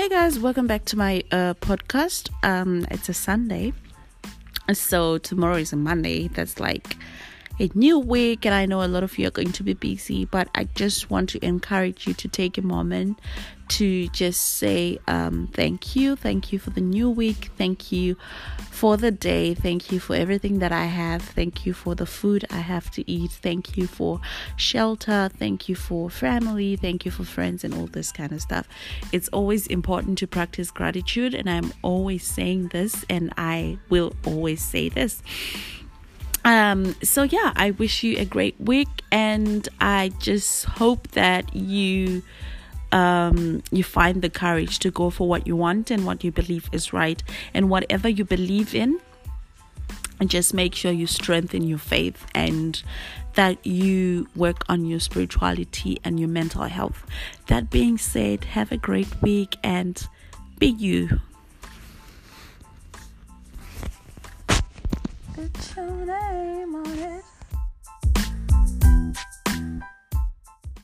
Hey guys, welcome back to my uh, podcast. Um, it's a Sunday, so tomorrow is a Monday. That's like a new week, and I know a lot of you are going to be busy, but I just want to encourage you to take a moment to just say um, thank you. Thank you for the new week. Thank you for the day. Thank you for everything that I have. Thank you for the food I have to eat. Thank you for shelter. Thank you for family. Thank you for friends and all this kind of stuff. It's always important to practice gratitude, and I'm always saying this, and I will always say this um so yeah i wish you a great week and i just hope that you um you find the courage to go for what you want and what you believe is right. And whatever you believe in and just make sure you strengthen your faith and that you work on your spirituality and your mental health. That being said have a great week and be you Put your name.